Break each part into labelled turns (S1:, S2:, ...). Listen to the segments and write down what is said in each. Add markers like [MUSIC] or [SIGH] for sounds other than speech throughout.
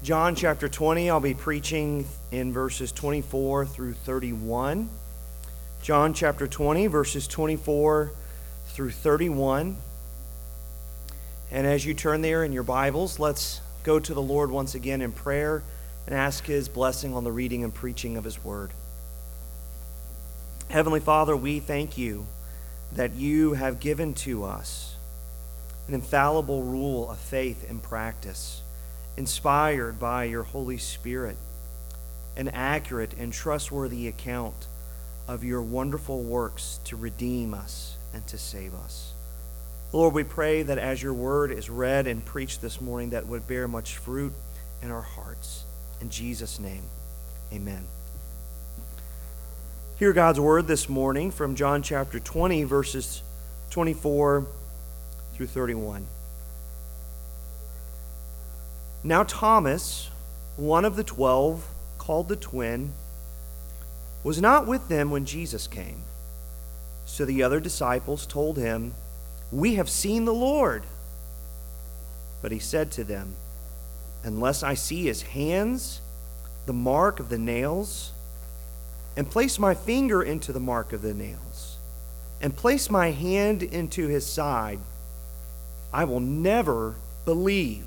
S1: John chapter 20. I'll be preaching in verses 24 through 31. John chapter 20, verses 24 through 31. And as you turn there in your Bibles, let's go to the Lord once again in prayer and ask His blessing on the reading and preaching of His Word. Heavenly Father, we thank you that you have given to us an infallible rule of faith and practice inspired by your Holy Spirit, an accurate and trustworthy account of your wonderful works to redeem us and to save us. Lord, we pray that as your word is read and preached this morning, that would bear much fruit in our hearts. In Jesus' name, amen. Hear God's word this morning from John chapter 20, verses 24 through 31. Now, Thomas, one of the twelve, called the twin, was not with them when Jesus came. So the other disciples told him, We have seen the Lord. But he said to them, Unless I see his hands, the mark of the nails, and place my finger into the mark of the nails, and place my hand into his side, I will never believe.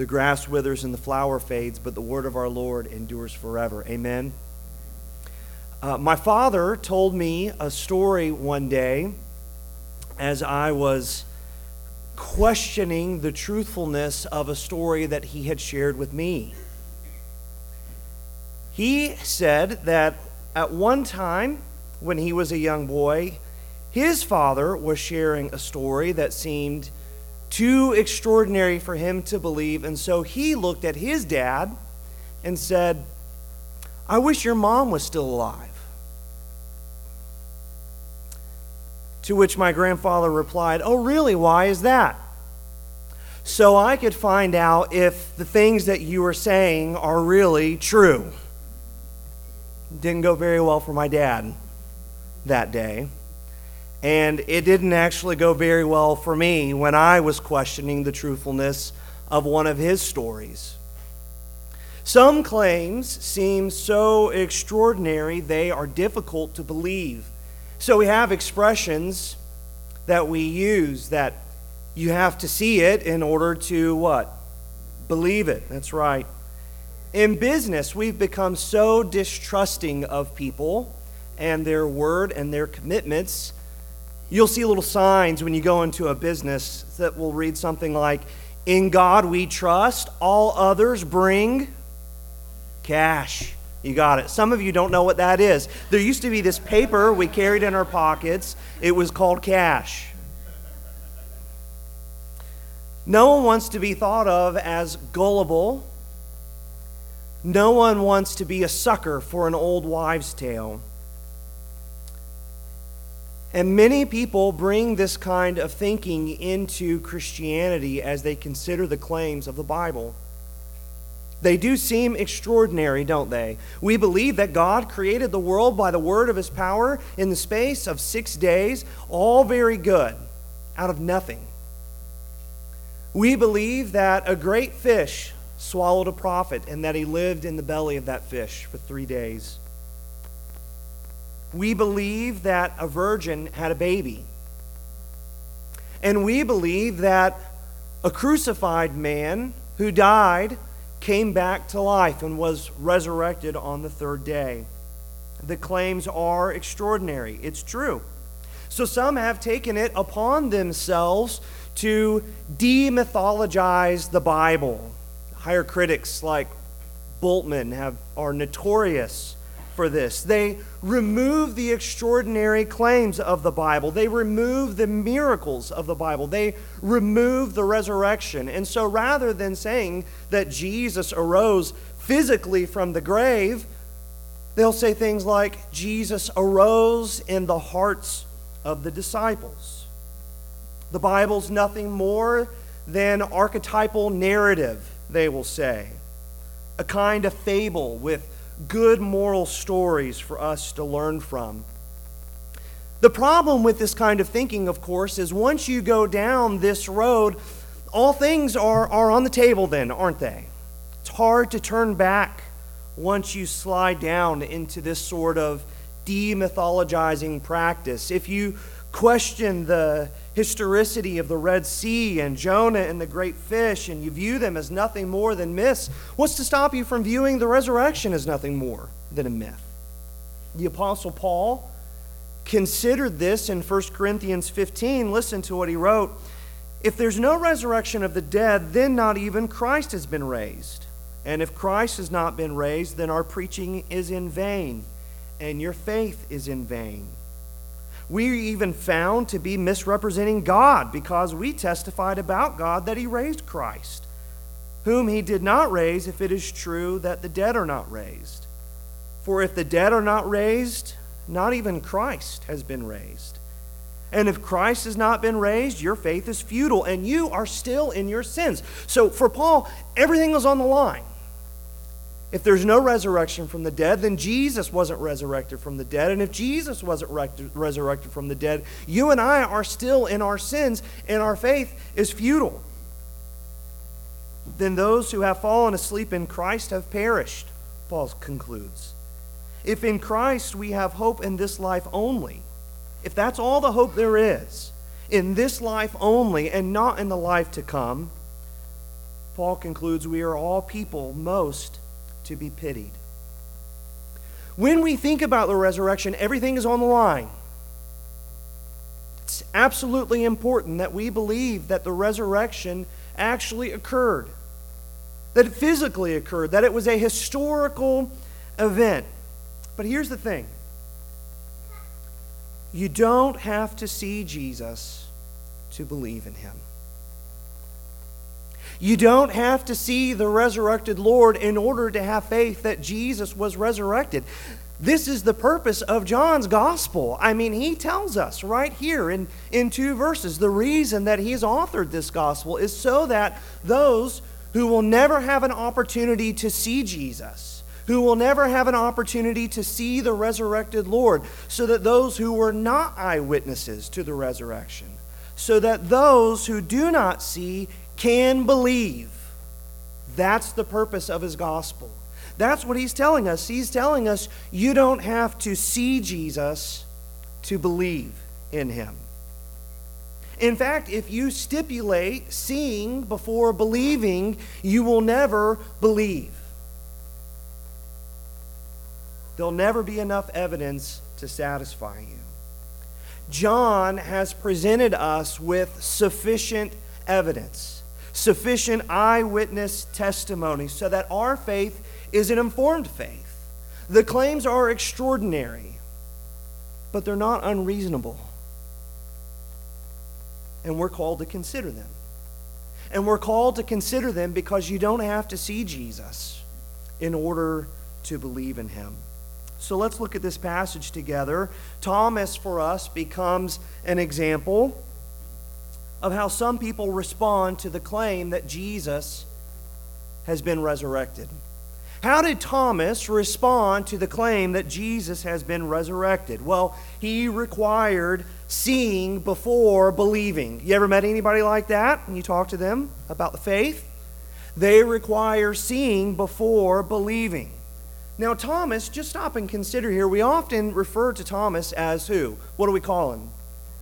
S1: The grass withers and the flower fades, but the word of our Lord endures forever. Amen. Uh, my father told me a story one day as I was questioning the truthfulness of a story that he had shared with me. He said that at one time, when he was a young boy, his father was sharing a story that seemed too extraordinary for him to believe. And so he looked at his dad and said, I wish your mom was still alive. To which my grandfather replied, Oh, really? Why is that? So I could find out if the things that you are saying are really true. Didn't go very well for my dad that day. And it didn't actually go very well for me when I was questioning the truthfulness of one of his stories. Some claims seem so extraordinary they are difficult to believe. So we have expressions that we use that you have to see it in order to what? Believe it. That's right. In business, we've become so distrusting of people and their word and their commitments You'll see little signs when you go into a business that will read something like, In God we trust, all others bring cash. You got it. Some of you don't know what that is. There used to be this paper we carried in our pockets, it was called cash. No one wants to be thought of as gullible. No one wants to be a sucker for an old wives' tale. And many people bring this kind of thinking into Christianity as they consider the claims of the Bible. They do seem extraordinary, don't they? We believe that God created the world by the word of his power in the space of six days, all very good, out of nothing. We believe that a great fish swallowed a prophet and that he lived in the belly of that fish for three days. We believe that a virgin had a baby. And we believe that a crucified man who died came back to life and was resurrected on the third day. The claims are extraordinary. It's true. So some have taken it upon themselves to demythologize the Bible. Higher critics like Bultmann have, are notorious for this. They remove the extraordinary claims of the Bible. They remove the miracles of the Bible. They remove the resurrection. And so rather than saying that Jesus arose physically from the grave, they'll say things like Jesus arose in the hearts of the disciples. The Bible's nothing more than archetypal narrative, they will say, a kind of fable with good moral stories for us to learn from. The problem with this kind of thinking, of course, is once you go down this road, all things are, are on the table, then, aren't they? It's hard to turn back once you slide down into this sort of demythologizing practice. If you question the historicity of the Red Sea and Jonah and the great fish, and you view them as nothing more than myths, what's to stop you from viewing the resurrection as nothing more than a myth? The Apostle Paul considered this in 1 Corinthians 15. Listen to what he wrote. If there's no resurrection of the dead, then not even Christ has been raised. And if Christ has not been raised, then our preaching is in vain, and your faith is in vain. We even found to be misrepresenting God because we testified about God that He raised Christ, whom He did not raise, if it is true that the dead are not raised. For if the dead are not raised, not even Christ has been raised. And if Christ has not been raised, your faith is futile and you are still in your sins. So for Paul, everything was on the line. If there's no resurrection from the dead, then Jesus wasn't resurrected from the dead. And if Jesus wasn't resurrected from the dead, you and I are still in our sins, and our faith is futile. Then those who have fallen asleep in Christ have perished, Paul concludes. If in Christ we have hope in this life only, if that's all the hope there is, in this life only and not in the life to come, Paul concludes we are all people most to be pitied. When we think about the resurrection, everything is on the line. It's absolutely important that we believe that the resurrection actually occurred, that it physically occurred, that it was a historical event. But here's the thing you don't have to see Jesus to believe in him. You don't have to see the resurrected Lord in order to have faith that Jesus was resurrected. This is the purpose of John's gospel. I mean, he tells us right here in, in two verses the reason that he's authored this gospel is so that those who will never have an opportunity to see Jesus, who will never have an opportunity to see the resurrected Lord, so that those who were not eyewitnesses to the resurrection, so that those who do not see can believe. That's the purpose of his gospel. That's what he's telling us. He's telling us you don't have to see Jesus to believe in him. In fact, if you stipulate seeing before believing, you will never believe. There'll never be enough evidence to satisfy you. John has presented us with sufficient evidence sufficient eyewitness testimony so that our faith is an informed faith. The claims are extraordinary, but they're not unreasonable. And we're called to consider them. And we're called to consider them because you don't have to see Jesus in order to believe in him. So let's look at this passage together. Thomas, for us, becomes an example of how some people respond to the claim that Jesus has been resurrected. How did Thomas respond to the claim that Jesus has been resurrected? Well, he required seeing before believing. You ever met anybody like that and you talk to them about the faith? They require seeing before believing. Now, Thomas, just stop and consider here. We often refer to Thomas as who? What do we call him?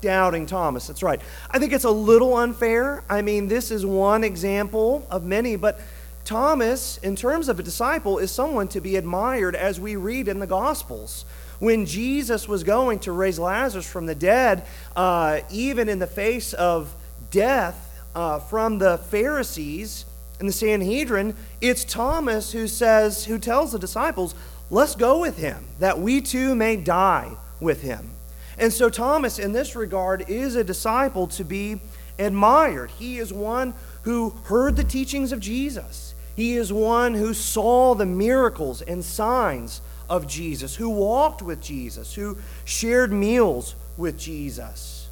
S1: Doubting Thomas. That's right. I think it's a little unfair. I mean, this is one example of many, but Thomas, in terms of a disciple, is someone to be admired as we read in the Gospels. When Jesus was going to raise Lazarus from the dead, uh, even in the face of death uh, from the Pharisees and the Sanhedrin, it's Thomas who says, who tells the disciples, let's go with him, that we too may die with him. And so Thomas, in this regard, is a disciple to be admired. He is one who heard the teachings of Jesus. He is one who saw the miracles and signs of Jesus, who walked with Jesus, who shared meals with Jesus.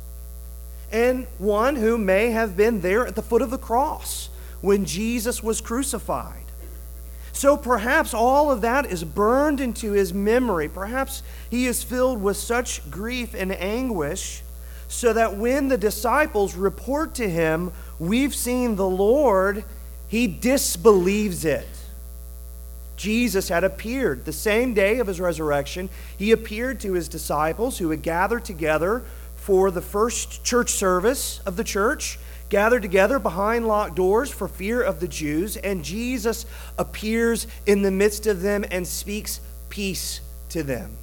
S1: And one who may have been there at the foot of the cross when Jesus was crucified. So perhaps all of that is burned into his memory. Perhaps he is filled with such grief and anguish so that when the disciples report to him, We've seen the Lord, he disbelieves it. Jesus had appeared the same day of his resurrection. He appeared to his disciples who had gathered together for the first church service of the church gathered together behind locked doors for fear of the Jews, and Jesus appears in the midst of them and speaks peace to them.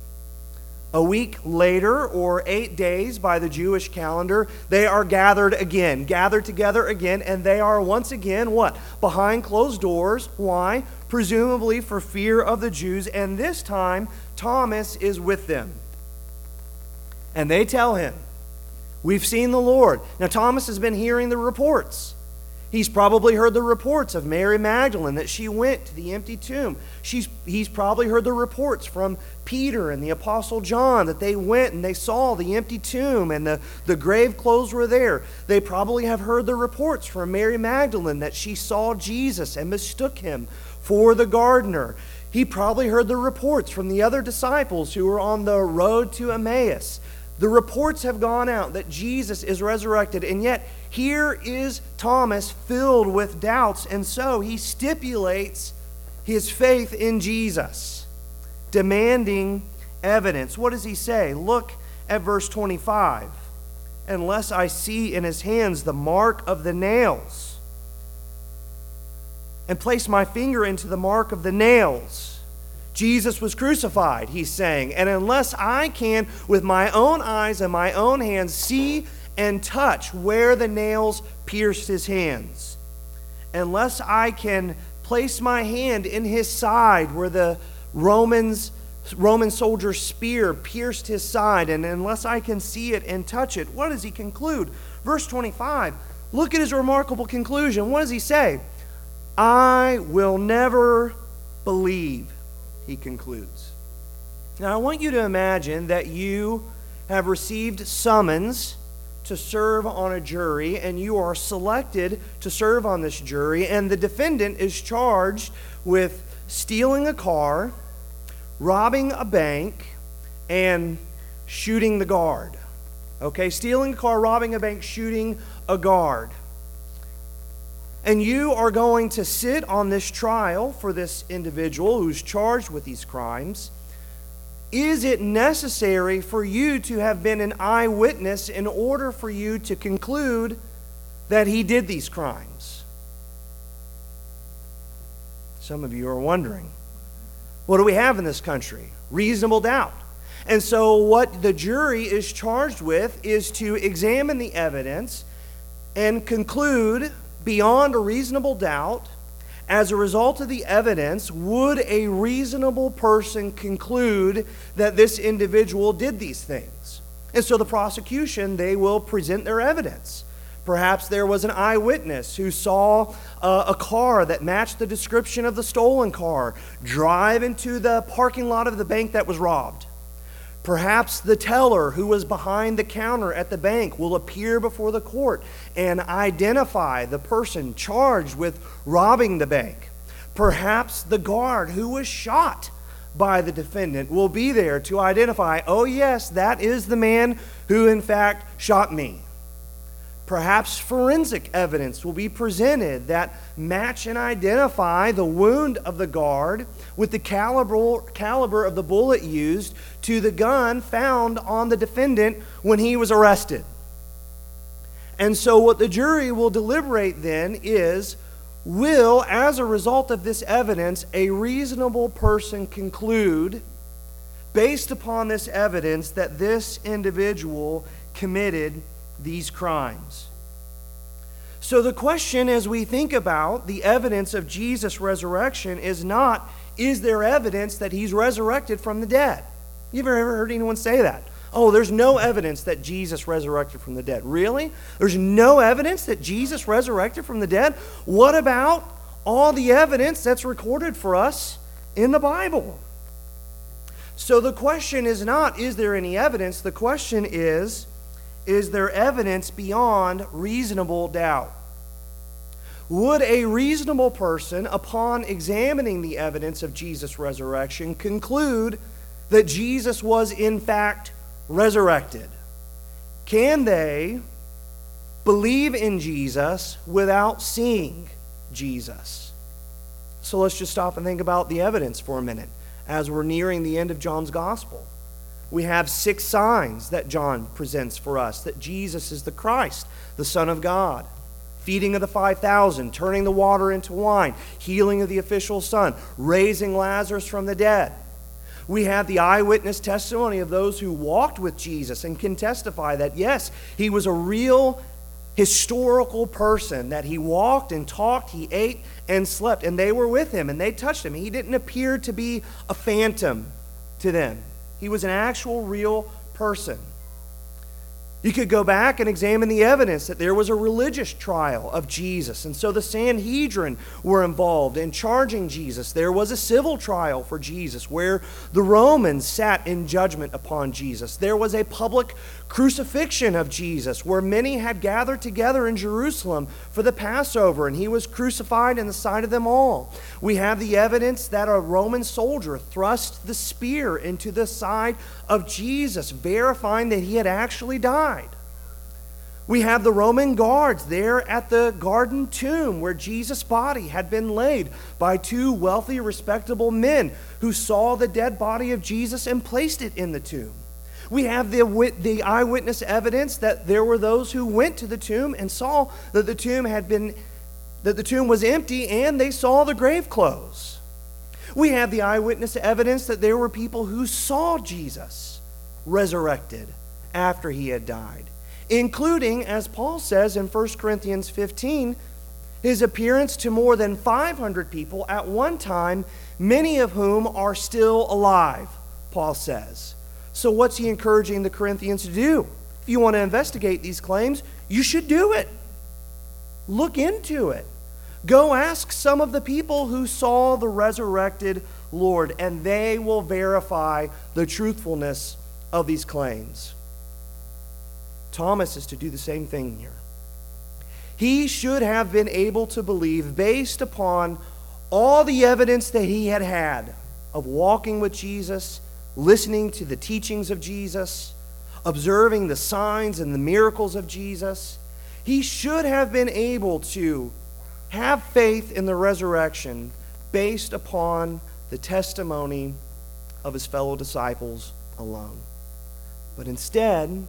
S1: A week later, or eight days by the Jewish calendar, they are gathered again, gathered together again, and they are once again what? Behind closed doors. Why? Presumably for fear of the Jews, and this time Thomas is with them. And they tell him, We've seen the Lord. Now, Thomas has been hearing the reports. He's probably heard the reports of Mary Magdalene that she went to the empty tomb. She's, he's probably heard the reports from Peter and the Apostle John that they went and they saw the empty tomb and the, the grave clothes were there. They probably have heard the reports from Mary Magdalene that she saw Jesus and mistook him for the gardener. He probably heard the reports from the other disciples who were on the road to Emmaus the reports have gone out that Jesus is resurrected, and yet here is Thomas filled with doubts, and so he stipulates his faith in Jesus, demanding evidence. What does he say? Look at verse 25. Unless I see in his hands the mark of the nails, and place my finger into the mark of the nails Jesus was crucified, he's saying. And unless I can, with my own eyes and my own hands, see and touch where the nails pierced his hands, unless I can place my hand in his side where the Romans Roman soldier's spear pierced his side, and unless I can see it and touch it, what does he conclude? Verse 25. Look at his remarkable conclusion. What does he say? I will never believe he concludes. Now, I want you to imagine that you have received summons to serve on a jury, and you are selected to serve on this jury, and the defendant is charged with stealing a car, robbing a bank, and shooting the guard. Okay, stealing a car, robbing a bank, shooting a guard and you are going to sit on this trial for this individual who's charged with these crimes, is it necessary for you to have been an eyewitness in order for you to conclude that he did these crimes? Some of you are wondering what do we have in this country? Reasonable doubt. And so, what the jury is charged with is to examine the evidence and conclude beyond a reasonable doubt, as a result of the evidence, would a reasonable person conclude that this individual did these things? And so the prosecution, they will present their evidence. Perhaps there was an eyewitness who saw uh, a car that matched the description of the stolen car drive into the parking lot of the bank that was robbed. Perhaps the teller who was behind the counter at the bank will appear before the court and identify the person charged with robbing the bank. Perhaps the guard who was shot by the defendant will be there to identify, oh, yes, that is the man who, in fact, shot me. Perhaps forensic evidence will be presented that match and identify the wound of the guard with the caliber, caliber of the bullet used to the gun found on the defendant when he was arrested. And so, what the jury will deliberate then is will, as a result of this evidence, a reasonable person conclude, based upon this evidence, that this individual committed these crimes? So, the question as we think about the evidence of Jesus' resurrection is not, is there evidence that he's resurrected from the dead? You've ever heard anyone say that? Oh, there's no evidence that Jesus resurrected from the dead. Really? There's no evidence that Jesus resurrected from the dead? What about all the evidence that's recorded for us in the Bible? So the question is not, is there any evidence? The question is, is there evidence beyond reasonable doubt? Would a reasonable person, upon examining the evidence of Jesus' resurrection, conclude that Jesus was in fact resurrected? Can they believe in Jesus without seeing Jesus? So let's just stop and think about the evidence for a minute as we're nearing the end of John's gospel we have six signs that John presents for us that Jesus is the Christ, the Son of God. Feeding of the 5,000, turning the water into wine, healing of the official son, raising Lazarus from the dead. We have the eyewitness testimony of those who walked with Jesus and can testify that, yes, he was a real historical person, that he walked and talked, he ate and slept, and they were with him and they touched him. He didn't appear to be a phantom to them. He was an actual, real person. You could go back and examine the evidence that there was a religious trial of Jesus. And so the Sanhedrin were involved in charging Jesus. There was a civil trial for Jesus where the Romans sat in judgment upon Jesus. There was a public crucifixion of Jesus where many had gathered together in Jerusalem for the Passover and he was crucified in the sight of them all. We have the evidence that a Roman soldier thrust the spear into the side of Jesus, verifying that he had actually died. We have the Roman guards there at the garden tomb where Jesus' body had been laid by two wealthy, respectable men who saw the dead body of Jesus and placed it in the tomb. We have the, the eyewitness evidence that there were those who went to the tomb and saw that the tomb had been that the tomb was empty and they saw the grave clothes. We have the eyewitness evidence that there were people who saw Jesus resurrected after he had died, including, as Paul says in 1 Corinthians 15, his appearance to more than 500 people at one time, many of whom are still alive, Paul says. So, what's he encouraging the Corinthians to do? If you want to investigate these claims, you should do it. Look into it. Go ask some of the people who saw the resurrected Lord, and they will verify the truthfulness of these claims. Thomas is to do the same thing here. He should have been able to believe based upon all the evidence that he had had of walking with Jesus, listening to the teachings of Jesus, observing the signs and the miracles of Jesus. He should have been able to have faith in the resurrection based upon the testimony of his fellow disciples alone. But instead,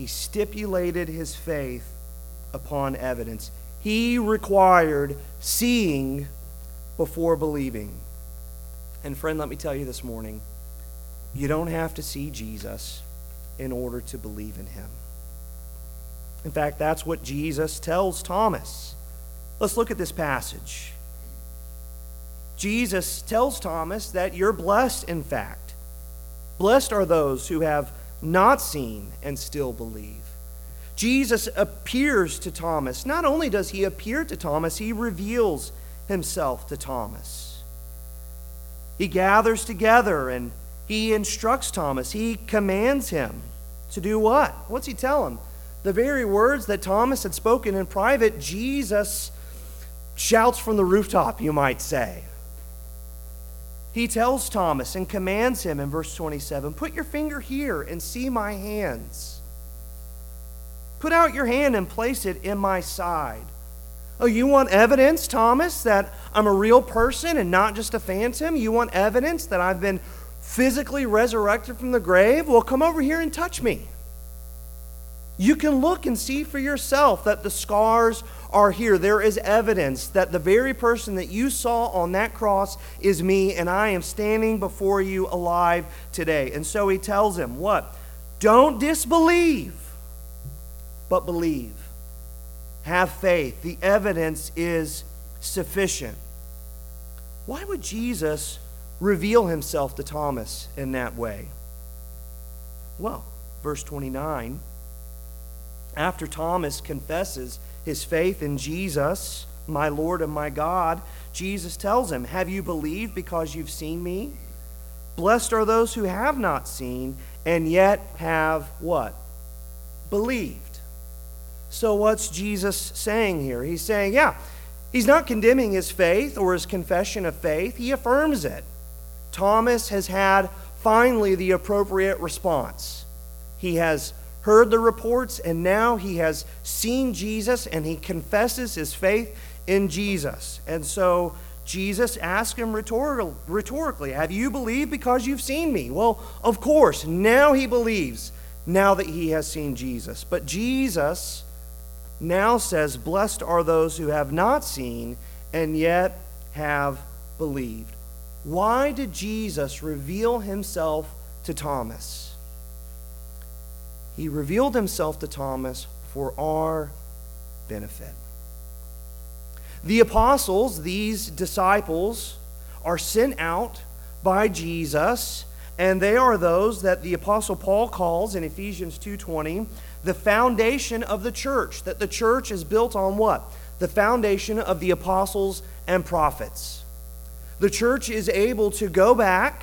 S1: he stipulated his faith upon evidence. He required seeing before believing. And, friend, let me tell you this morning you don't have to see Jesus in order to believe in him. In fact, that's what Jesus tells Thomas. Let's look at this passage. Jesus tells Thomas that you're blessed, in fact. Blessed are those who have not seen and still believe. Jesus appears to Thomas. Not only does he appear to Thomas, he reveals himself to Thomas. He gathers together and he instructs Thomas. He commands him to do what? What's he tell him? The very words that Thomas had spoken in private, Jesus shouts from the rooftop, you might say. He tells Thomas and commands him in verse 27 Put your finger here and see my hands. Put out your hand and place it in my side. Oh, you want evidence, Thomas, that I'm a real person and not just a phantom? You want evidence that I've been physically resurrected from the grave? Well, come over here and touch me. You can look and see for yourself that the scars are here. There is evidence that the very person that you saw on that cross is me, and I am standing before you alive today. And so he tells him, What? Don't disbelieve, but believe. Have faith. The evidence is sufficient. Why would Jesus reveal himself to Thomas in that way? Well, verse 29 after Thomas confesses his faith in Jesus, my Lord and my God, Jesus tells him, Have you believed because you've seen me? Blessed are those who have not seen and yet have what? Believed. So, what's Jesus saying here? He's saying, Yeah, he's not condemning his faith or his confession of faith, he affirms it. Thomas has had finally the appropriate response. He has heard the reports, and now he has seen Jesus and he confesses his faith in Jesus. And so Jesus asked him rhetorically, Have you believed because you've seen me? Well, of course, now he believes, now that he has seen Jesus. But Jesus now says, Blessed are those who have not seen and yet have believed. Why did Jesus reveal himself to Thomas? He revealed himself to Thomas for our benefit. The apostles, these disciples, are sent out by Jesus, and they are those that the apostle Paul calls in Ephesians 2:20 the foundation of the church. That the church is built on what? The foundation of the apostles and prophets. The church is able to go back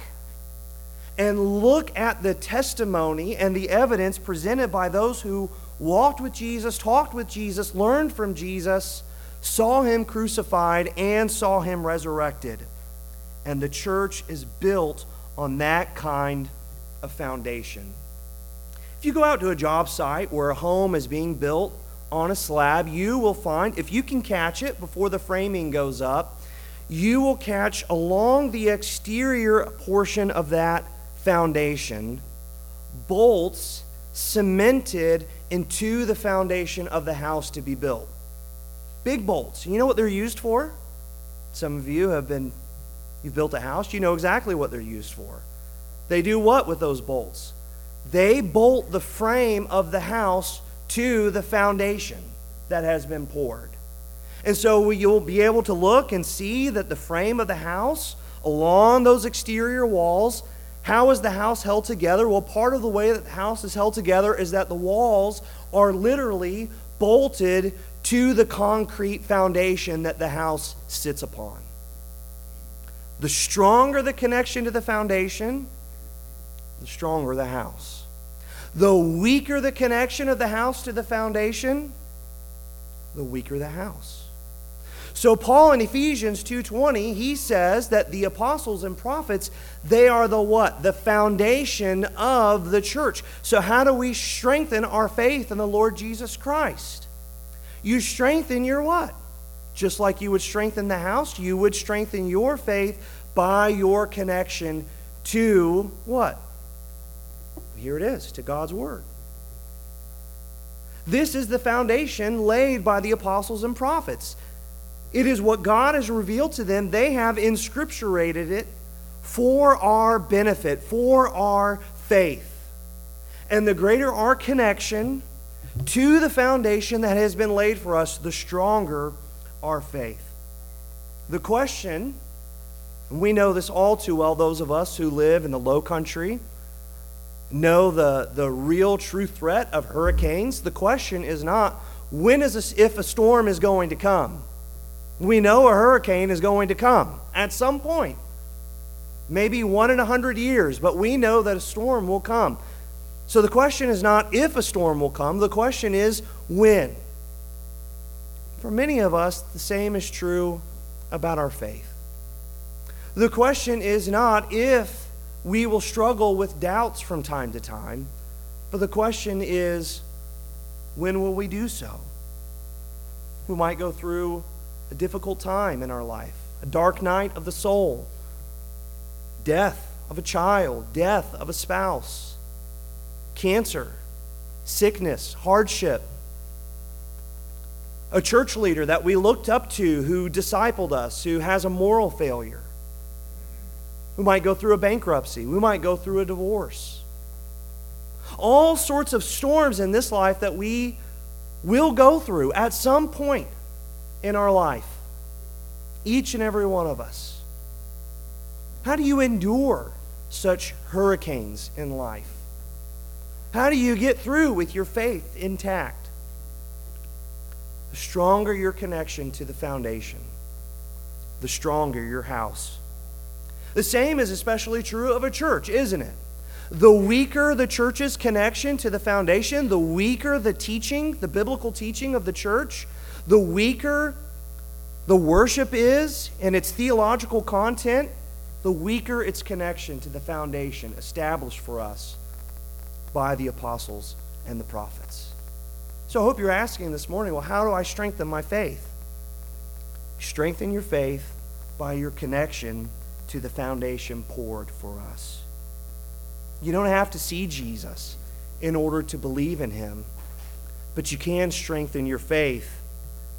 S1: and look at the testimony and the evidence presented by those who walked with Jesus, talked with Jesus, learned from Jesus, saw him crucified, and saw him resurrected. And the church is built on that kind of foundation. If you go out to a job site where a home is being built on a slab, you will find, if you can catch it before the framing goes up, you will catch along the exterior portion of that foundation, bolts cemented into the foundation of the house to be built. Big bolts. You know what they're used for? Some of you have been, you've built a house, you know exactly what they're used for. They do what with those bolts? They bolt the frame of the house to the foundation that has been poured. And so you'll be able to look and see that the frame of the house along those exterior walls how is the house held together? Well, part of the way that the house is held together is that the walls are literally bolted to the concrete foundation that the house sits upon. The stronger the connection to the foundation, the stronger the house. The weaker the connection of the house to the foundation, the weaker the house. So Paul in Ephesians 2:20, he says that the apostles and prophets, they are the what? The foundation of the church. So how do we strengthen our faith in the Lord Jesus Christ? You strengthen your what? Just like you would strengthen the house, you would strengthen your faith by your connection to what? Here it is, to God's word. This is the foundation laid by the apostles and prophets. It is what God has revealed to them. They have inscripturated it for our benefit, for our faith. And the greater our connection to the foundation that has been laid for us, the stronger our faith. The question, and we know this all too well, those of us who live in the low country know the, the real true threat of hurricanes. The question is not when is this, if a storm is going to come. We know a hurricane is going to come at some point, maybe one in a hundred years, but we know that a storm will come. So the question is not if a storm will come, the question is when. For many of us, the same is true about our faith. The question is not if we will struggle with doubts from time to time, but the question is when will we do so? We might go through a difficult time in our life, a dark night of the soul, death of a child, death of a spouse, cancer, sickness, hardship. a church leader that we looked up to who discipled us, who has a moral failure. We might go through a bankruptcy. We might go through a divorce. All sorts of storms in this life that we will go through at some point in our life. Each and every one of us. How do you endure such hurricanes in life? How do you get through with your faith intact? The stronger your connection to the foundation, the stronger your house. The same is especially true of a church, isn't it? The weaker the church's connection to the foundation, the weaker the teaching, the biblical teaching of the church, the weaker the worship is and its theological content, the weaker its connection to the foundation established for us by the apostles and the prophets. So I hope you're asking this morning well, how do I strengthen my faith? Strengthen your faith by your connection to the foundation poured for us. You don't have to see Jesus in order to believe in him, but you can strengthen your faith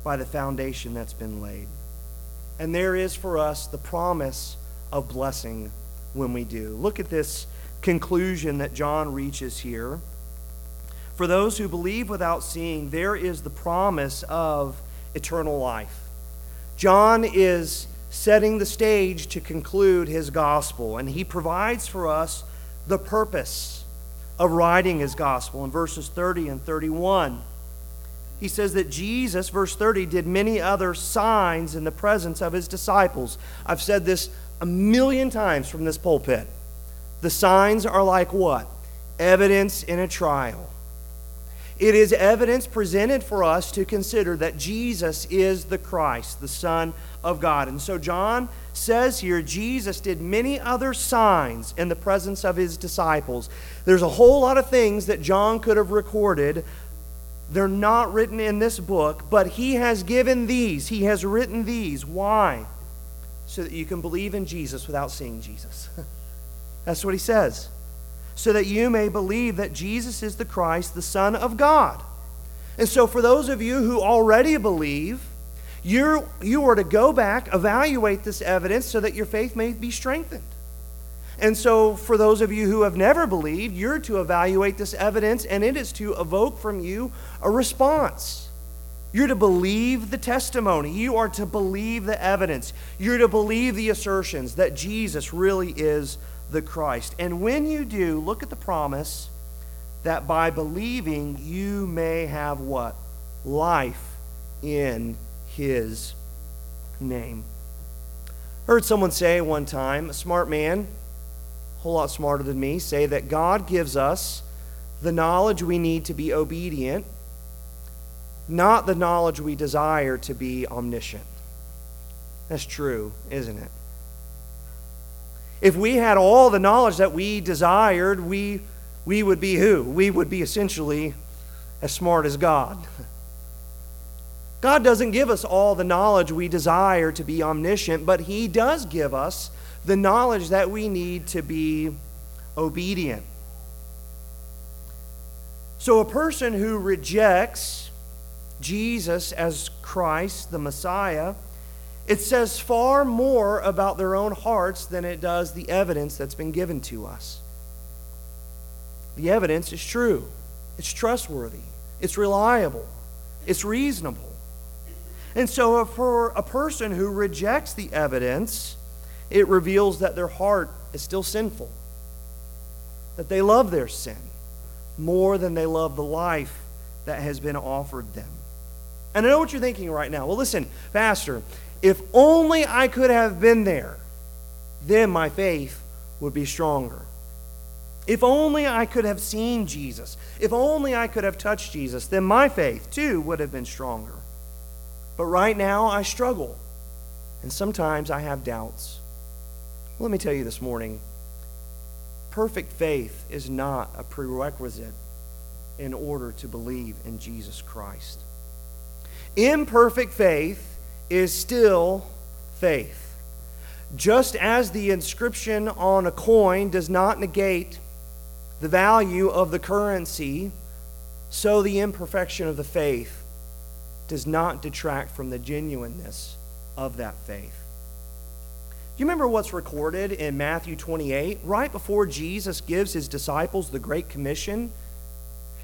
S1: by the foundation that's been laid. And there is for us the promise of blessing when we do. Look at this conclusion that John reaches here. For those who believe without seeing, there is the promise of eternal life. John is setting the stage to conclude his gospel, and he provides for us the purpose of writing his gospel in verses 30 and 31. He says that Jesus, verse 30, did many other signs in the presence of his disciples. I've said this a million times from this pulpit. The signs are like what? Evidence in a trial. It is evidence presented for us to consider that Jesus is the Christ, the Son of God. And so John says here Jesus did many other signs in the presence of his disciples. There's a whole lot of things that John could have recorded. They're not written in this book, but he has given these. He has written these. Why? So that you can believe in Jesus without seeing Jesus. [LAUGHS] That's what he says. So that you may believe that Jesus is the Christ, the Son of God. And so, for those of you who already believe, you're, you are to go back, evaluate this evidence so that your faith may be strengthened. And so, for those of you who have never believed, you're to evaluate this evidence, and it is to evoke from you a response. You're to believe the testimony. You are to believe the evidence. You're to believe the assertions that Jesus really is the Christ. And when you do, look at the promise that by believing you may have what? Life in his name. Heard someone say one time, a smart man, whole lot smarter than me, say that God gives us the knowledge we need to be obedient, not the knowledge we desire to be omniscient. That's true, isn't it? If we had all the knowledge that we desired, we, we would be who? We would be essentially as smart as God. God doesn't give us all the knowledge we desire to be omniscient, but He does give us the knowledge that we need to be obedient. So, a person who rejects Jesus as Christ, the Messiah, it says far more about their own hearts than it does the evidence that's been given to us. The evidence is true, it's trustworthy, it's reliable, it's reasonable. And so, for a person who rejects the evidence, it reveals that their heart is still sinful, that they love their sin more than they love the life that has been offered them. And I know what you're thinking right now. Well, listen, Pastor, if only I could have been there, then my faith would be stronger. If only I could have seen Jesus, if only I could have touched Jesus, then my faith too would have been stronger. But right now, I struggle. And sometimes I have doubts. Let me tell you this morning perfect faith is not a prerequisite in order to believe in Jesus Christ. Imperfect faith is still faith. Just as the inscription on a coin does not negate the value of the currency, so the imperfection of the faith does not detract from the genuineness of that faith. You remember what's recorded in Matthew 28? Right before Jesus gives his disciples the Great Commission,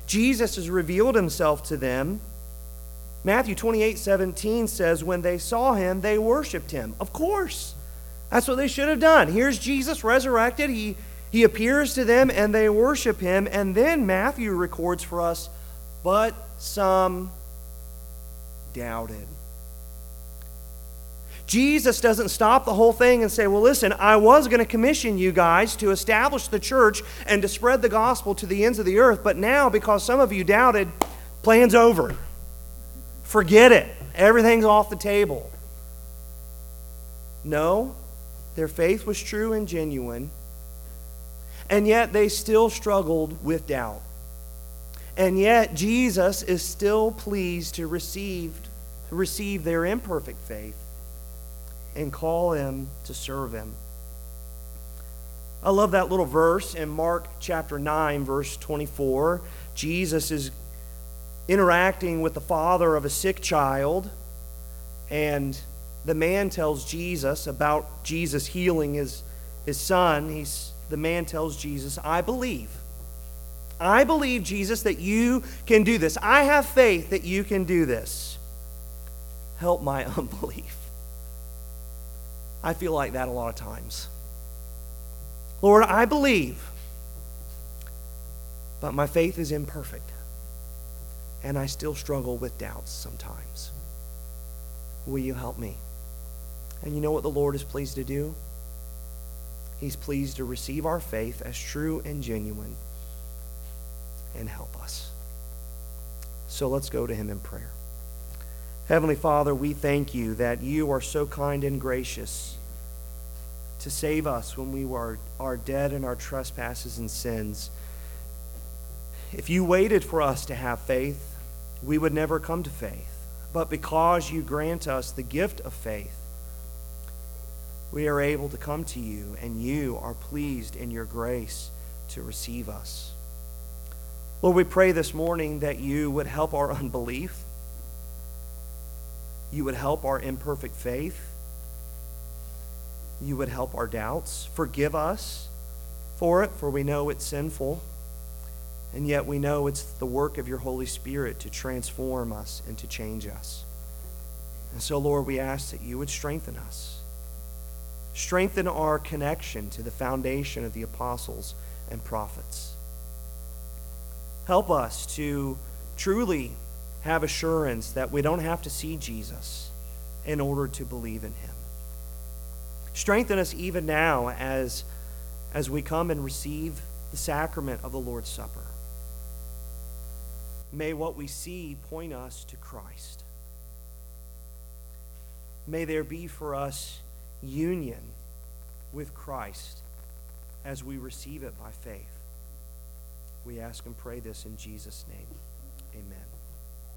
S1: Jesus has revealed himself to them. Matthew 28 17 says, When they saw him, they worshiped him. Of course. That's what they should have done. Here's Jesus resurrected. He, he appears to them and they worship him. And then Matthew records for us, But some doubted. Jesus doesn't stop the whole thing and say, Well, listen, I was going to commission you guys to establish the church and to spread the gospel to the ends of the earth, but now, because some of you doubted, plan's over. Forget it. Everything's off the table. No, their faith was true and genuine, and yet they still struggled with doubt. And yet Jesus is still pleased to receive, receive their imperfect faith and call him to serve him. I love that little verse in Mark chapter 9, verse 24. Jesus is interacting with the father of a sick child, and the man tells Jesus about Jesus healing his, his son. He's, the man tells Jesus, I believe. I believe, Jesus, that you can do this. I have faith that you can do this. Help my [LAUGHS] unbelief. I feel like that a lot of times. Lord, I believe, but my faith is imperfect, and I still struggle with doubts sometimes. Will you help me? And you know what the Lord is pleased to do? He's pleased to receive our faith as true and genuine and help us. So let's go to Him in prayer. Heavenly Father, we thank you that you are so kind and gracious to save us when we were, are dead in our trespasses and sins. If you waited for us to have faith, we would never come to faith. But because you grant us the gift of faith, we are able to come to you, and you are pleased in your grace to receive us. Lord, we pray this morning that you would help our [LAUGHS] unbelief you would help our imperfect faith. You would help our doubts. Forgive us for it, for we know it's sinful. And yet we know it's the work of your Holy Spirit to transform us and to change us. And so, Lord, we ask that you would strengthen us. Strengthen our connection to the foundation of the apostles and prophets. Help us to truly have assurance that we don't have to see Jesus in order to believe in him. Strengthen us even now as, as we come and receive the sacrament of the Lord's Supper. May what we see point us to Christ. May there be for us union with Christ as we receive it by faith. We ask and pray this in Jesus' name. Amen.